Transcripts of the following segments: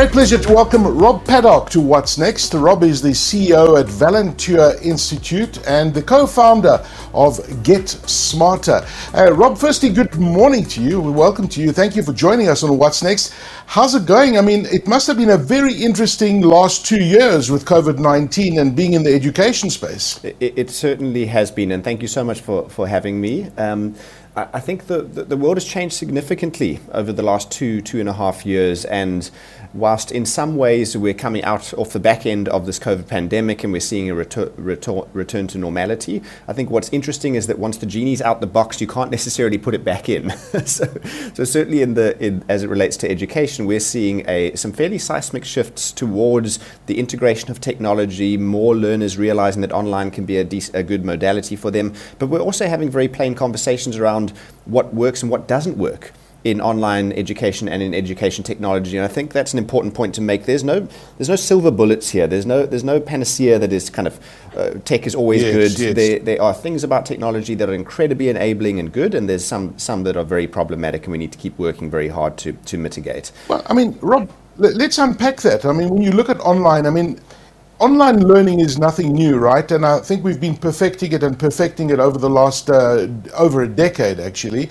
great pleasure to welcome Rob Paddock to What's Next. Rob is the CEO at Valenture Institute and the co founder of Get Smarter. Uh, Rob, firstly, good morning to you. Welcome to you. Thank you for joining us on What's Next. How's it going? I mean, it must have been a very interesting last two years with COVID 19 and being in the education space. It, it, certainly has been, and thank you so much for, for having me. Um, I think the, the, the, world has changed significantly over the last two, two and a half years. And whilst in some ways we're coming out off the back end of this COVID pandemic and we're seeing a retur- retur- return to normality, I think what's interesting is that once the genie's out the box, you can't necessarily put it back in. so, so, certainly in the, in, as it relates to education, we're seeing a, some fairly seismic shifts towards the integration of technology, more learners realizing that online can be a, de- a good modality for them. But we're also having very plain conversations around around what works and what doesn't work in online education and in education technology. And I think that's an important point to make. There's no, there's no silver bullets here. There's no, there's no panacea that is kind of uh, tech is always yes, good. Yes. There, there are things about technology that are incredibly enabling and good, and there's some, some that are very problematic, and we need to keep working very hard to, to mitigate. Well, I mean, Rob, let's unpack that. I mean, when you look at online, I mean, online learning is nothing new, right? And I think we've been perfecting it and perfecting it over the last uh, over a decade, actually.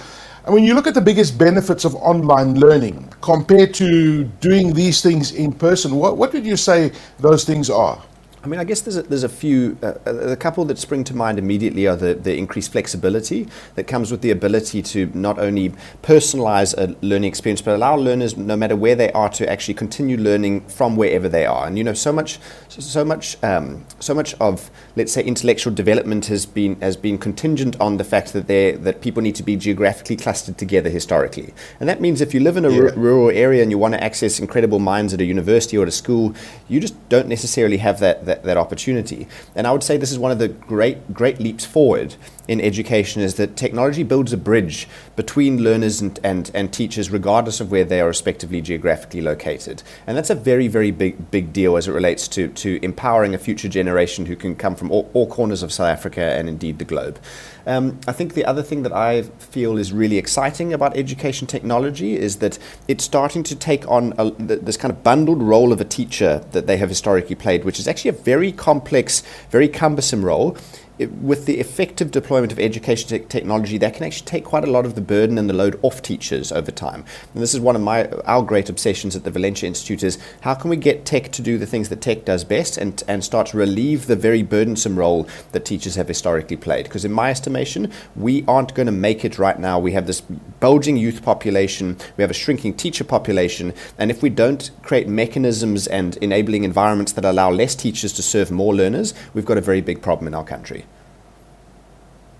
And when you look at the biggest benefits of online learning compared to doing these things in person, what, what would you say those things are? I mean, I guess there's a, there's a few, uh, a couple that spring to mind immediately are the, the increased flexibility that comes with the ability to not only personalize a learning experience, but allow learners, no matter where they are, to actually continue learning from wherever they are. And you know, so much, so much, um, so much of, let's say, intellectual development has been has been contingent on the fact that they that people need to be geographically clustered together historically. And that means if you live in a yeah. r- rural area and you want to access incredible minds at a university or at a school, you just don't necessarily have that that, that opportunity. And I would say this is one of the great, great leaps forward in education is that technology builds a bridge between learners and, and, and teachers, regardless of where they are respectively geographically located. And that's a very, very big, big deal as it relates to, to empowering a future generation who can come from all, all corners of South Africa and indeed the globe. Um, I think the other thing that I feel is really exciting about education technology is that it's starting to take on a, this kind of bundled role of a teacher that they have historically played, which is actually a very complex, very cumbersome role it, with the effective deployment of education te- technology, that can actually take quite a lot of the burden and the load off teachers over time. And this is one of my our great obsessions at the Valenture Institute is how can we get tech to do the things that tech does best and, and start to relieve the very burdensome role that teachers have historically played. Because in my estimation, we aren't going to make it right now. We have this bulging youth population, we have a shrinking teacher population, and if we don't create mechanisms and enabling environments that allow less teachers to serve more learners, we've got a very big problem in our country.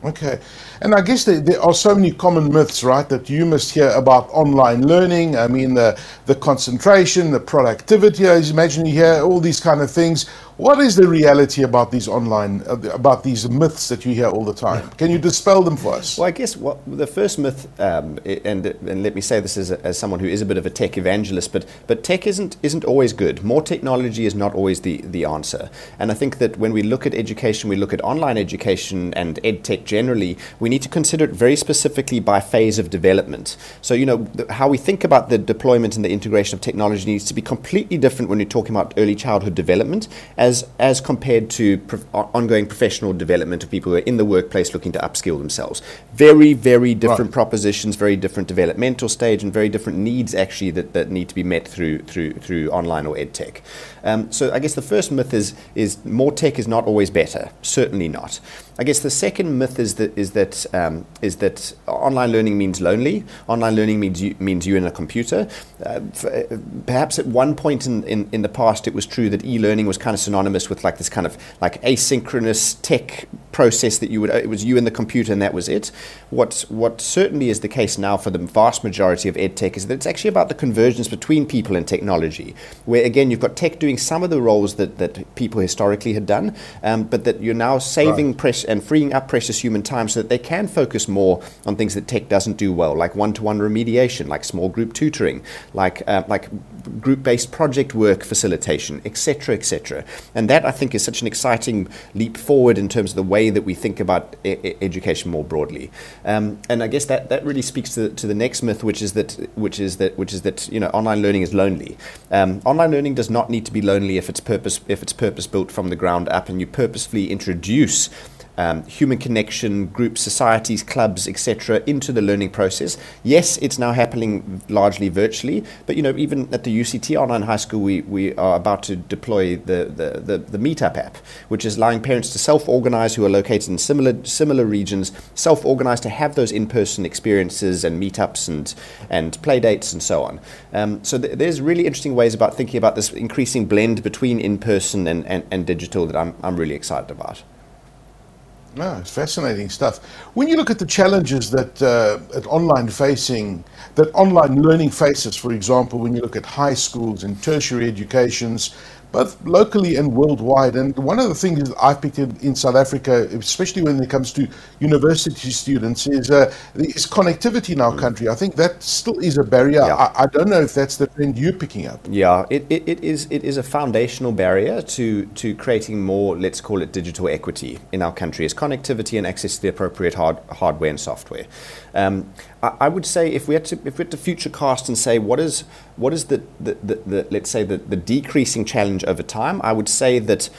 Okay. And I guess there, there, are so many common myths, right, that you must hear about online learning. I mean, the, the concentration, the productivity. I imagine you hear all these kind of things. What is the reality about these online, uh, about these myths that you hear all the time? Can you dispel them for us? Well, I guess what the first myth, um, and and let me say this as, a, as someone who is a bit of a tech evangelist, but but tech isn't isn't always good. More technology is not always the the answer. And I think that when we look at education, we look at online education and ed tech generally, we need to consider it very specifically by phase of development. So you know the, how we think about the deployment and the integration of technology needs to be completely different when you're talking about early childhood development. As as as compared to pro- ongoing professional development of people who are in the workplace looking to upskill themselves. Very, very different right. propositions, very different developmental stage, and very different needs actually that, that need to be met through through through online or ed tech. Um, so I guess the first myth is is more tech is not always better. Certainly not. I guess the second myth is that is that um, is that online learning means lonely. Online learning means you, means you in a computer. Uh, uh, perhaps at one point in, in, in the past, it was true that e-learning was kind of synonymous with like this kind of like asynchronous tech process that you would it was you in the computer and that was it. What what certainly is the case now for the vast majority of ed tech is that it's actually about the convergence between people and technology. Where again you've got tech doing some of the roles that, that people historically had done, um, but that you're now saving right. press and freeing up precious human time so that they can focus more on things that tech doesn't do well, like one-to-one remediation, like small group tutoring, like uh, like group-based project work facilitation, etc., etc. And that I think is such an exciting leap forward in terms of the way that we think about e- education more broadly. Um, and I guess that, that really speaks to, to the next myth, which is that which is that which is that you know online learning is lonely. Um, online learning does not need to be lonely if it's purpose if it's purpose built from the ground up, and you purposefully introduce um, human connection, groups, societies, clubs, etc., into the learning process. Yes, it's now happening largely virtually, but you know, even at the UCT Online High School, we, we are about to deploy the, the, the, the Meetup app, which is allowing parents to self-organize who are located in similar similar regions, self-organize to have those in-person experiences and meetups and and play dates and so on. Um, so th- there's really interesting ways about thinking about this increasing blend between in-person and, and, and digital that I'm, I'm really excited about. No, it's fascinating stuff. When you look at the challenges that uh, at online facing, that online learning faces, for example, when you look at high schools and tertiary educations, both locally and worldwide. And one of the things that I've picked in, in South Africa, especially when it comes to university students, is, uh, is connectivity in our country. I think that still is a barrier. Yeah. I, I don't know if that's the trend you're picking up. Yeah, it, it, it is it is a foundational barrier to to creating more, let's call it digital equity in our country, is connectivity and access to the appropriate hard, hardware and software. Um, I, I would say if we had to if we had to future cast and say what is what is the, the, the, the let's say the, the decreasing challenge over time, I would say that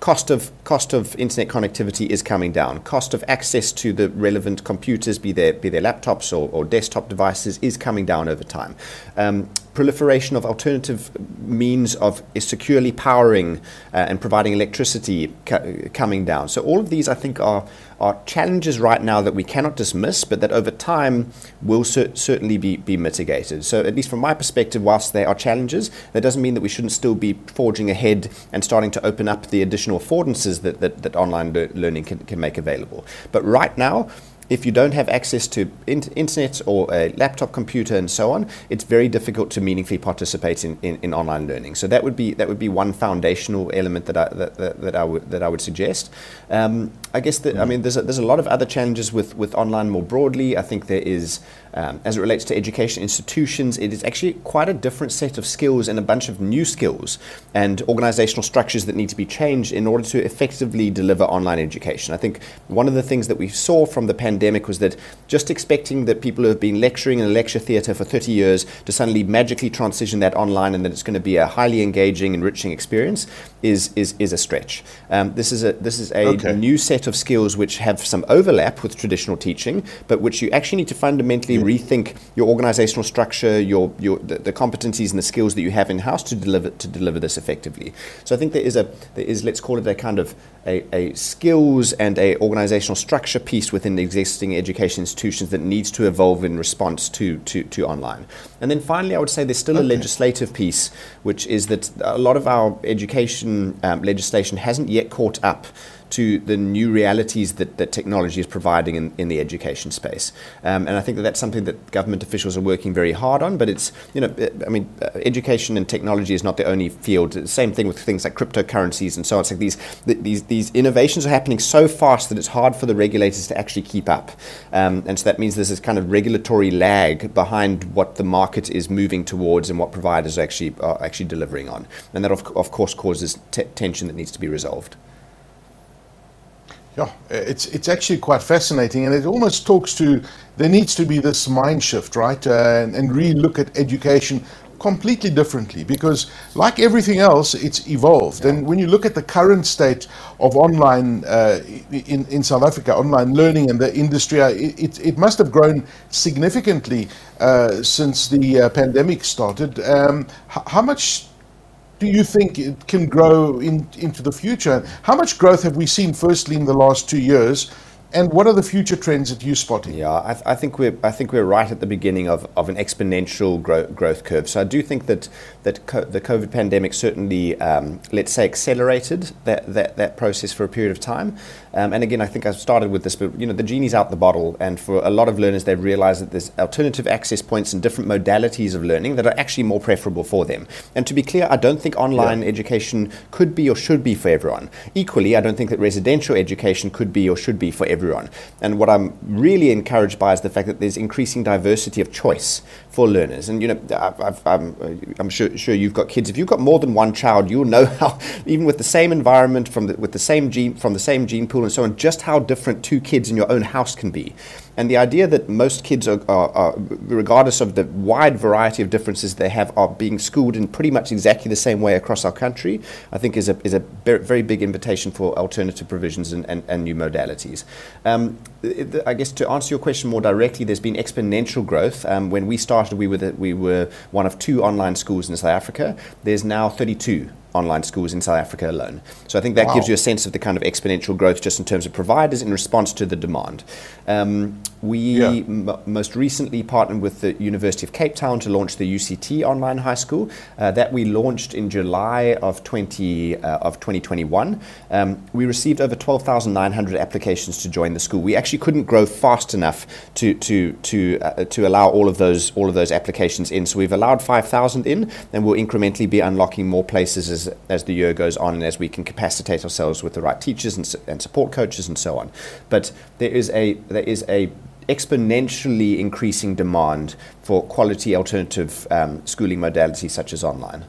cost of cost of internet connectivity is coming down. Cost of access to the relevant computers, be they be their laptops or, or desktop devices, is coming down over time. Um, proliferation of alternative means of securely powering uh, and providing electricity co- coming down. So all of these, I think, are are challenges right now that we cannot dismiss, but that over time will cer- certainly be, be mitigated. So, at least from my perspective, whilst they are challenges, that doesn't mean that we shouldn't still be forging ahead and starting to open up the additional affordances that, that, that online le- learning can, can make available. But right now, if you don't have access to in- internet or a laptop computer and so on, it's very difficult to meaningfully participate in, in, in online learning. So that would be that would be one foundational element that I, that, that, that I would that I would suggest. Um, I guess that I mean there's a, there's a lot of other challenges with, with online more broadly. I think there is um, as it relates to education institutions, it is actually quite a different set of skills and a bunch of new skills and organizational structures that need to be changed in order to effectively deliver online education. I think one of the things that we saw from the pandemic was that just expecting that people who have been lecturing in a lecture theatre for 30 years to suddenly magically transition that online and that it's going to be a highly engaging, enriching experience is, is, is a stretch. Um, this is a, this is a Okay. new set of skills which have some overlap with traditional teaching, but which you actually need to fundamentally rethink your organizational structure, your, your the, the competencies and the skills that you have in house to deliver to deliver this effectively. So I think there is a there is let's call it a kind of a, a skills and a organizational structure piece within the existing education institutions that needs to evolve in response to to, to online. And then finally, I would say there's still a legislative piece, which is that a lot of our education um, legislation hasn't yet caught up to the new realities that, that technology is providing in, in the education space. Um, and I think that that's something that government officials are working very hard on, but it's, you know, uh, I mean, uh, education and technology is not the only field. Same thing with things like cryptocurrencies and so on. It's like these, these, these innovations are happening so fast that it's hard for the regulators to actually keep up. Um, and so that means there's this kind of regulatory lag behind what the market is moving towards and what providers are actually, are actually delivering on. And that, of, of course, causes t- tension that needs to be resolved. Yeah, it's it's actually quite fascinating, and it almost talks to there needs to be this mind shift, right, uh, and, and look at education completely differently because, like everything else, it's evolved. And when you look at the current state of online uh, in in South Africa, online learning and the industry, uh, it it, it must have grown significantly uh, since the uh, pandemic started. Um, how much do you think it can grow in, into the future? How much growth have we seen, firstly, in the last two years? And what are the future trends that you're spotting? Yeah, I, th- I think we're I think we're right at the beginning of, of an exponential grow- growth curve. So I do think that that co- the COVID pandemic certainly, um, let's say, accelerated that, that that process for a period of time. Um, and again, I think I started with this, but you know, the genie's out the bottle, and for a lot of learners, they've realised that there's alternative access points and different modalities of learning that are actually more preferable for them. And to be clear, I don't think online education could be or should be for everyone. Equally, I don't think that residential education could be or should be for everyone everyone. And what I'm really encouraged by is the fact that there's increasing diversity of choice for learners. And you know, I'm, I'm sure, sure you've got kids. If you've got more than one child, you'll know how, even with the same environment, from the, with the same gene, from the same gene pool, and so on, just how different two kids in your own house can be. And the idea that most kids are, are, are, regardless of the wide variety of differences they have, are being schooled in pretty much exactly the same way across our country, I think is a, is a very big invitation for alternative provisions and, and, and new modalities. Um, I guess to answer your question more directly, there's been exponential growth. Um, when we started, we were, the, we were one of two online schools in South Africa. There's now 32 online schools in South Africa alone. So I think that wow. gives you a sense of the kind of exponential growth just in terms of providers in response to the demand. Um, we yeah. m- most recently partnered with the University of Cape Town to launch the UCT online high school uh, that we launched in July of 20 uh, of 2021. Um, we received over 12,900 applications to join the school. We actually couldn't grow fast enough to to to uh, to allow all of those all of those applications in. So we've allowed 5,000 in, and we'll incrementally be unlocking more places as as the year goes on and as we can capacitate ourselves with the right teachers and, and support coaches and so on. But there is a there is a exponentially increasing demand for quality alternative um, schooling modalities such as online.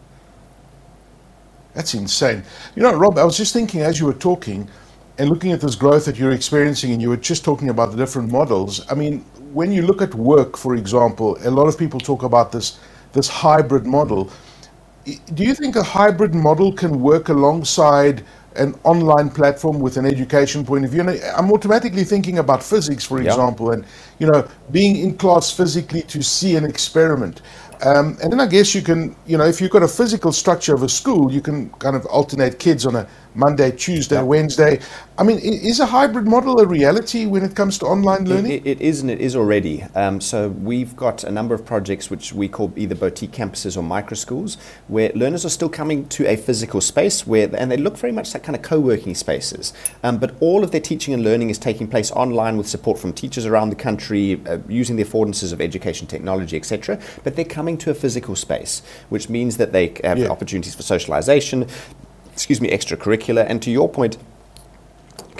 That's insane. You know, Rob, I was just thinking as you were talking and looking at this growth that you're experiencing, and you were just talking about the different models. I mean, when you look at work, for example, a lot of people talk about this this hybrid model. Do you think a hybrid model can work alongside an online platform with an education point of view. And I'm automatically thinking about physics, for example, and you know, being in class physically to see an experiment. Um, and then I guess you can, you know, if you've got a physical structure of a school, you can kind of alternate kids on a Monday, Tuesday, yep. Wednesday. I mean, is a hybrid model a reality when it comes to online learning? it, it is, and it is already. Um, so we've got a number of projects which we call either boutique campuses or micro schools, where learners are still coming to a physical space where, and they look very much like kind of co-working spaces. Um, but all of their teaching and learning is taking place online with support from teachers around the country, uh, using the affordances of education technology, etc. But they're coming to a physical space, which means that they have yeah. opportunities for socialization excuse me, extracurricular. And to your point,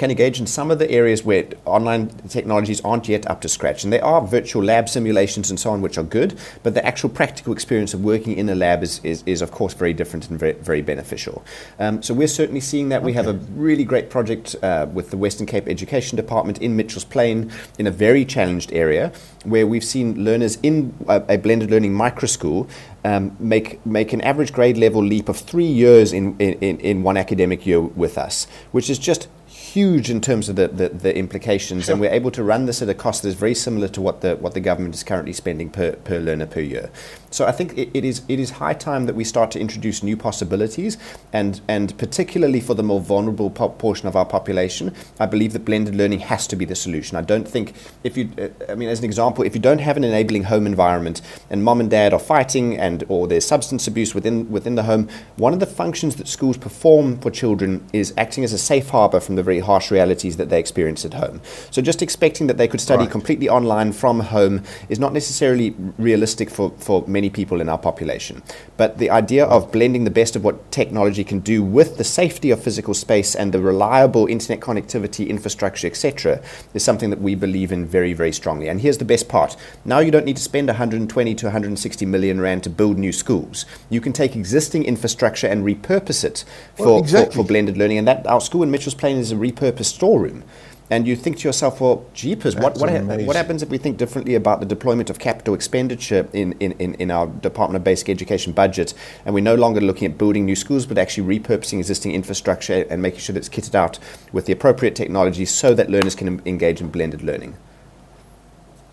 can engage in some of the areas where online technologies aren't yet up to scratch. And there are virtual lab simulations and so on, which are good, but the actual practical experience of working in a lab is, is, is of course, very different and very, very beneficial. Um, so we're certainly seeing that. Okay. We have a really great project uh, with the Western Cape Education Department in Mitchell's Plain in a very challenged area where we've seen learners in a, a blended learning micro school um, make make an average grade level leap of three years in, in, in one academic year with us, which is just huge in terms of the, the, the implications, sure. and we're able to run this at a cost that is very similar to what the what the government is currently spending per, per learner per year. So I think it, it is it is high time that we start to introduce new possibilities, and and particularly for the more vulnerable po- portion of our population, I believe that blended learning has to be the solution. I don't think if you, uh, I mean, as an example, if you don't have an enabling home environment and mom and dad are fighting and or there's substance abuse within within the home, one of the functions that schools perform for children is acting as a safe harbor from the very harsh realities that they experience at home. So just expecting that they could study right. completely online from home is not necessarily realistic for for many many people in our population. But the idea of blending the best of what technology can do with the safety of physical space and the reliable internet connectivity, infrastructure, etc., is something that we believe in very, very strongly. And here's the best part now you don't need to spend 120 to 160 million rand to build new schools. You can take existing infrastructure and repurpose it for, well, exactly. for, for blended learning. And that our school in Mitchell's Plain is a repurposed storeroom and you think to yourself, well, jeepers, what, what, ha- what, happens if we think differently about the deployment of capital expenditure in, in, in, in, our Department of Basic Education budget, and we're no longer looking at building new schools, but actually repurposing existing infrastructure and making sure that it's kitted out with the appropriate technology so that learners can engage in blended learning?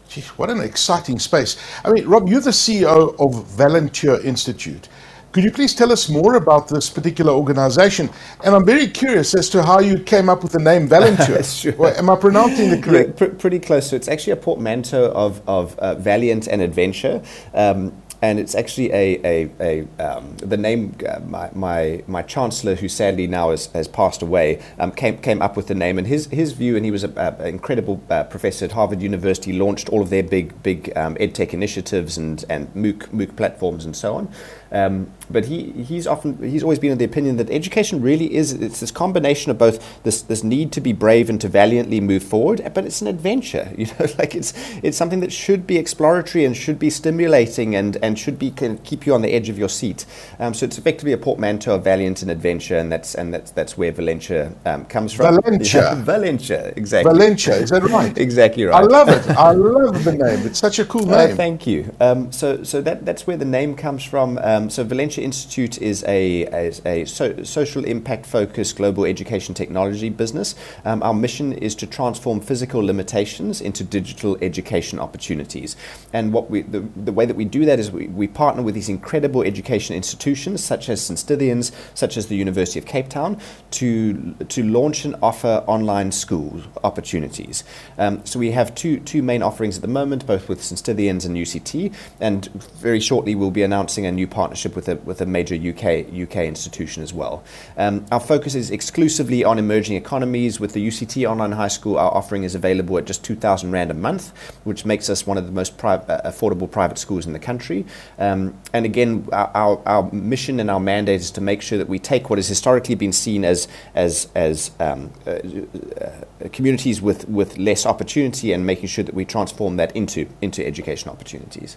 Geez, what an exciting space. I mean, Rob, you're the CEO of Valenture Institute. Could you please tell us more about this particular organization? And I'm very curious as to how you came up with the name Valenture. sure. well, am I pronouncing it correct? Yeah, pr- pretty close. So it's actually a portmanteau of, of uh, valiant and adventure. Um, and it's actually a, a, a um, the name uh, my, my my chancellor who sadly now has, has passed away um, came came up with the name and his his view and he was an incredible uh, professor at Harvard University launched all of their big big um, edtech initiatives and and MOOC MOOC platforms and so on um, but he, he's often he's always been of the opinion that education really is it's this combination of both this this need to be brave and to valiantly move forward, but it's an adventure. You know, like it's it's something that should be exploratory and should be stimulating and, and should be can keep you on the edge of your seat. Um, so it's effectively a portmanteau of valiant and adventure, and that's and that's that's where Valenture um, comes from. Valenture, Valenture, exactly. Valenture, is that right? exactly right. I love it. I love the name. It's such a cool uh, name. thank you. Um, so so that that's where the name comes from. Um, so Valenture Institute is a, a, a so, social impact focused global education technology business. Um, our mission is to transform physical limitations into digital education opportunities. And what we, the, the way that we do that is we, partner with these incredible education institutions, such as St. Stithians, such as the University of Cape Town, to, to launch and offer online school opportunities. Um, so we have two, two main offerings at the moment, both with St. Stithians and UCT, and very shortly we'll be announcing a new partnership with a, with a major UK, UK institution as well. Um, our focus is exclusively on emerging economies. With the UCT Online High School, our offering is available at just 2,000 Rand a month, which makes us one of the most pri- uh, affordable private schools in the country. Um, and again, our, our, mission and our mandate is to make sure that we take what has historically been seen as, as, as um, uh, uh, communities with, with less opportunity and making sure that we transform that into, into education opportunities.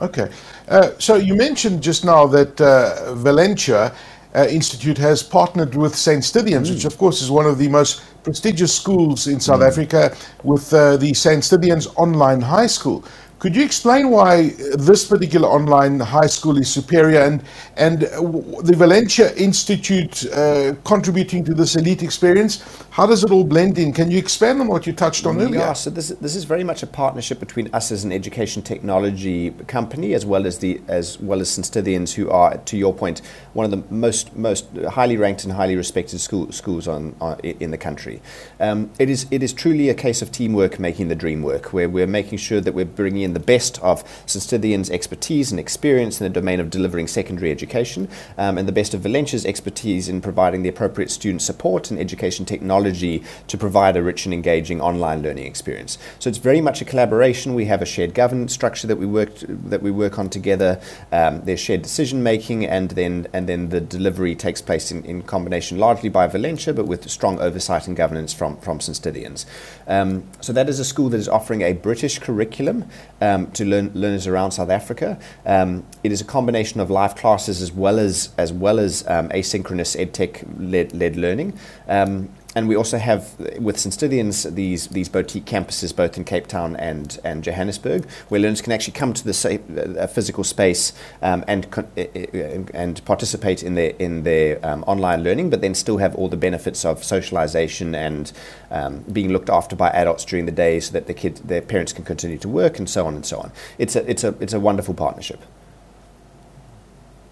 Okay. Uh, so you mentioned just now that uh, Valenture uh, Institute has partnered with St. Stithians, mm. which of course is one of the most prestigious schools in South mm. Africa, with uh, the St. Stithians Online High School. Could you explain why this particular online high school is superior and, and the Valenture Institute uh, contributing to this elite experience? How does it all blend in? Can you expand on what you touched on earlier? Yeah, so this, this is very much a partnership between us as an education technology company as well as the as well as St. Who are, to your point, one of the most most highly ranked and highly respected school, schools on, on, in the country. Um, it is it is truly a case of teamwork making the dream work, where we're making sure that we're bringing in the best of St. Expertise and experience in the domain of delivering secondary education, um, and the best of Valenture's expertise in providing the appropriate student support and education technology to provide a rich and engaging online learning experience. So it's very much a collaboration. We have a shared governance structure that we work that we work on together. Um, there's shared decision making, and then and then the delivery takes place in, in combination largely by Valenture, but with strong oversight and governance from from St. Um, so that is a school that is offering a British curriculum um, to learn, learners around South Africa. Um, it is a combination of live classes as well as as well as um, asynchronous edtech led, led learning. Um, and we also have with St. Stithians these these boutique campuses both in Cape Town and and Johannesburg, where learners can actually come to the sa- uh, physical space um, and con- uh, uh, and participate in their in their um, online learning, but then still have all the benefits of socialization and um, being looked after by adults during the day, so that the kid their parents can continue to work and so on and so on. It's a it's a it's a wonderful partnership.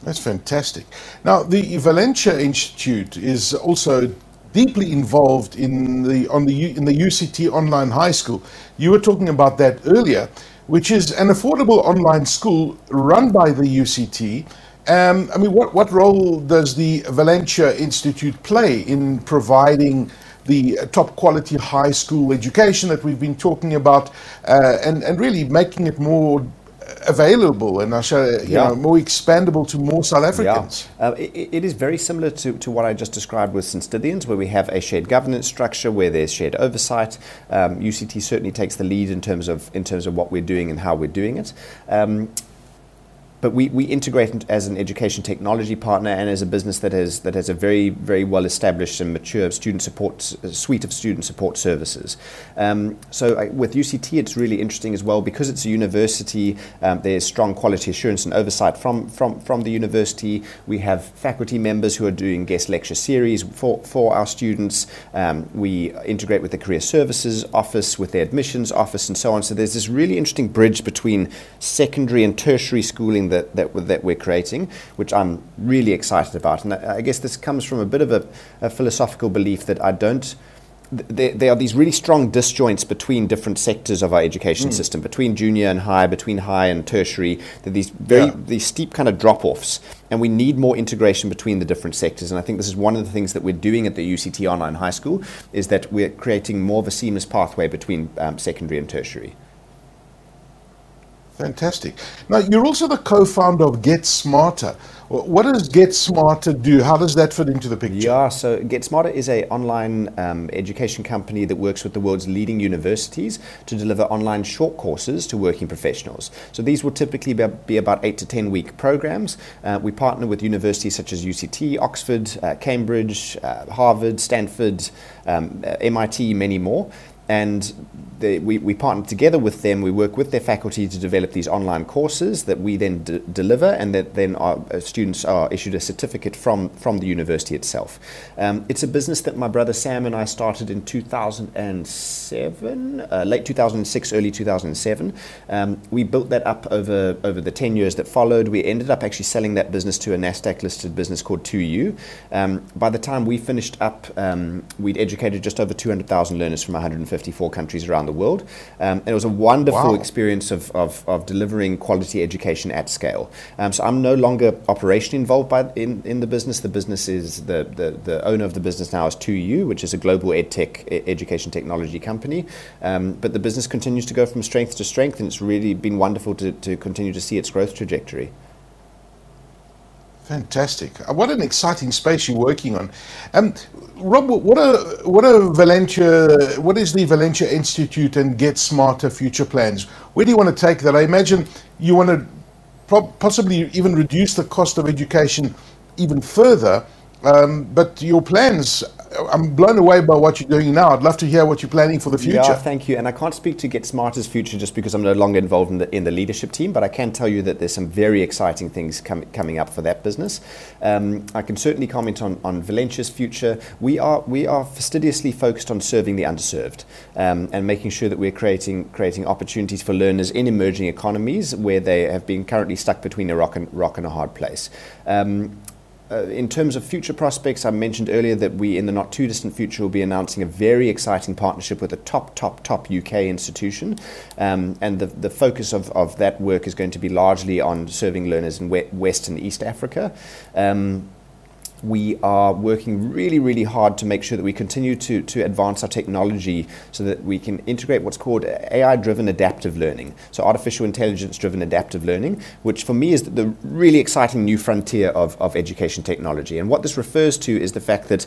That's fantastic. Now, the Valenture Institute is also deeply involved in the on the in the UCT online high school. You were talking about that earlier, which is an affordable online school run by the UCT. Um, I mean, what what role does the Valenture Institute play in providing the top quality high school education that we've been talking about, uh, and and really making it more available and I show you yeah. know, more expandable to more South Africans. Yeah. Uh, it, it is very similar to, to what I just described with St. Where we have a shared governance structure, where there's shared oversight. Um, UCT certainly takes the lead in terms of in terms of what we're doing and how we're doing it. Um, but we, we integrate as an education technology partner and as a business that has that has a very very well established and mature student support suite of student support services. Um, so I, with UCT, it's really interesting as well because it's a university. Um, there's strong quality assurance and oversight from from from the university. We have faculty members who are doing guest lecture series for for our students. Um, we integrate with the career services office, with the admissions office, and so on. So there's this really interesting bridge between secondary and tertiary schooling that, that, that we're creating, which I'm really excited about. And I, I guess this comes from a bit of a, a philosophical belief that I don't there, there, are these really strong disjoints between different sectors of our education mm. system, between junior and high, between high and tertiary. There are these very yeah. these steep kind of drop offs, and we need more integration between the different sectors. And I think this is one of the things that we're doing at the UCT Online High School is that we're creating more of a seamless pathway between um, secondary and tertiary. Fantastic. Now, you're also the co founder of Get Smarter. What does Get Smarter do? How does that fit into the picture? Yeah, so Get Smarter is an online um, education company that works with the world's leading universities to deliver online short courses to working professionals. So these will typically be, about eight to 10 week programs. Uh, we partner with universities such as UCT, Oxford, uh, Cambridge, uh, Harvard, Stanford, um, MIT, many more and they, we, we partner together with them. We work with their faculty to develop these online courses that we then d- deliver, and that then our uh, students are issued a certificate from, from the university itself. Um, it's a business that my brother Sam and I started in 2007, uh, late 2006, early 2007. Um, we built that up over, over the 10 years that followed. We ended up actually selling that business to a NASDAQ listed business called 2U. Um, by the time we finished up, um, we'd educated just over 200,000 learners from 154 countries around the world. Um, it was a wonderful wow. experience of, of, of, delivering quality education at scale. Um, so I'm no longer operationally involved by, in, in the business. The business is, the, the, the owner of the business now is 2U, which is a global ed tech education technology company. Um, but the business continues to go from strength to strength, and it's really been wonderful to, to continue to see its growth trajectory. Fantastic! Uh, what an exciting space you're working on. Um, Rob, what are what are Valenture? What is the Valenture Institute and Get Smarter future plans? Where do you want to take that? I imagine you want to possibly even reduce the cost of education even further. Um, but your plans I'm blown away by what you're doing now. I'd love to hear what you're planning for the future. Yeah, thank you. And I can't speak to Get Smarter's future just because I'm no longer involved in the, in the leadership team, but I can tell you that there's some very exciting things com- coming up for that business. Um, I can certainly comment on, on Valenture's future. We are, we are fastidiously focused on serving the underserved um, and making sure that we're creating, creating opportunities for learners in emerging economies where they have been currently stuck between a rock and, rock and a hard place. Um, uh, in terms of future prospects, I mentioned earlier that we, in the not too distant future, will be announcing a very exciting partnership with a top, top, top UK institution. Um, and the, the focus of, of that work is going to be largely on serving learners in West and East Africa. Um, we are working really, really hard to make sure that we continue to, to advance our technology so that we can integrate what's called AI driven adaptive learning. So, artificial intelligence driven adaptive learning, which for me is the really exciting new frontier of, of education technology. And what this refers to is the fact that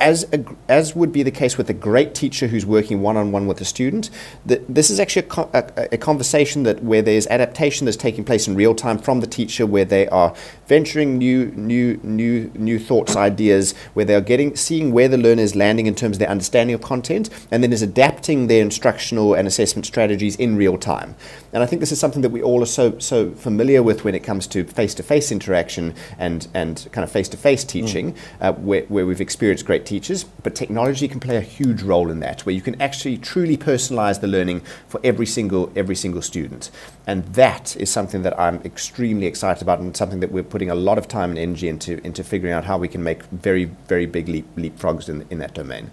as, a, as would be the case with a great teacher who's working one-on-one with a student, that this is actually a, a, a, conversation that where there's adaptation that's taking place in real time from the teacher, where they are venturing new, new, new, new thoughts, ideas, where they are getting, seeing where the learner is landing in terms of their understanding of content, and then is adapting their instructional and assessment strategies in real time. And I think this is something that we all are so, so familiar with when it comes to face-to-face interaction and, and kind of face-to-face teaching, mm. uh, where, where we've experienced great teachers, but technology can play a huge role in that, where you can actually truly personalize the learning for every single every single student. And that is something that I'm extremely excited about and something that we're putting a lot of time and energy into into figuring out how we can make very, very big leap, leapfrogs in, in that domain.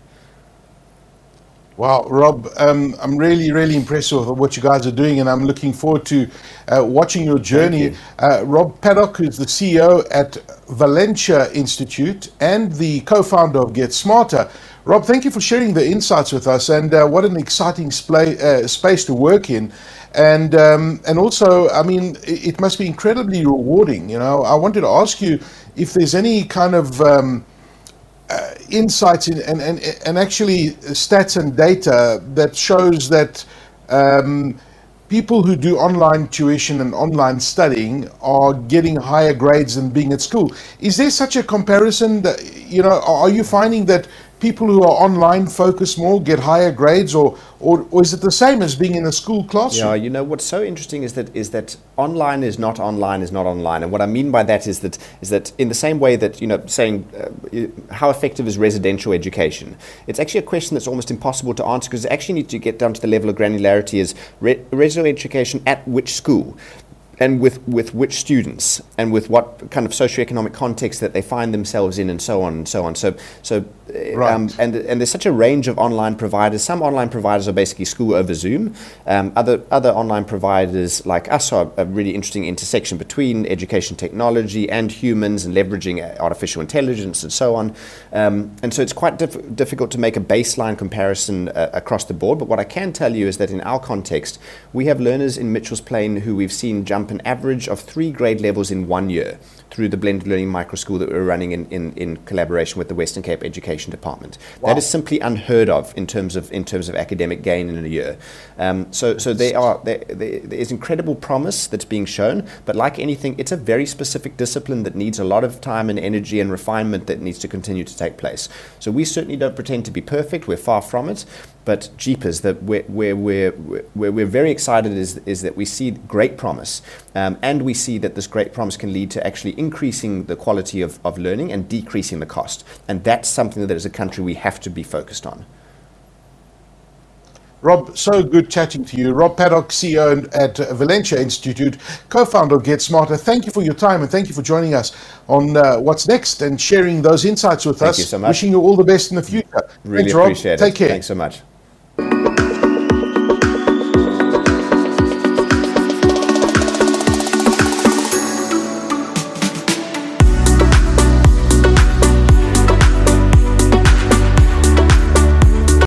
Wow, Rob, um, I'm really, really impressed with what you guys are doing, and I'm looking forward to uh, watching your journey. You. Uh, Rob Paddock is the CEO at Valenture Institute and the co founder of Get Smarter. Rob, thank you for sharing the insights with us, and uh, what an exciting splay, uh, space to work in. And, um, and also, I mean, it, must be incredibly rewarding. You know, I wanted to ask you if there's any kind of um, insights in, and, and, and actually stats and data that shows that um, people who do online tuition and online studying are getting higher grades than being at school. Is there such a comparison that, you know, are you finding that people who are online focus more get higher grades or, or, or is it the same as being in a school classroom? Yeah, you know what's so interesting is that is that online is not online is not online, and what I mean by that is that is that in the same way that you know saying uh, how effective is residential education, it's actually a question that's almost impossible to answer because you actually need to get down to the level of granularity is re- residential education at which school and with, with which students and with what kind of socioeconomic context that they find themselves in and so on and so on. So, so uh, Right. um, and, and there's such a range of online providers. Some online providers are basically school over Zoom. Um, other, other online providers like us are a really interesting intersection between education technology and humans and leveraging uh, artificial intelligence and so on. Um, and so it's quite diff- difficult to make a baseline comparison uh, across the board. But what I can tell you is that in our context, we have learners in Mitchell's Plain who we've seen jump an average of three grade levels in one year through the blended learning micro school that we're running in, in, in collaboration with the Western Cape Education Department. Wow. That is simply unheard of in terms of in terms of academic gain in a year. Um, so so they are there, there there is incredible promise that's being shown, but like anything, it's a very specific discipline that needs a lot of time and energy and refinement that needs to continue to take place. So we certainly don't pretend to be perfect. We're far from it. But jeepers, that where, where, where, where we're very excited is, is that we see great promise, um, and we see that this great promise can lead to actually increasing the quality of, of learning and decreasing the cost. And that's something that as a country we have to be focused on. Rob, so good chatting to you. Rob Paddock, CEO at Valenture Institute, co-founder of Get Smarter. Thank you for your time and thank you for joining us on uh, What's Next and sharing those insights with Thank us. you so much. Wishing you all the best in the future. Really Thanks, Rob. appreciate Take it. care. Thanks so much.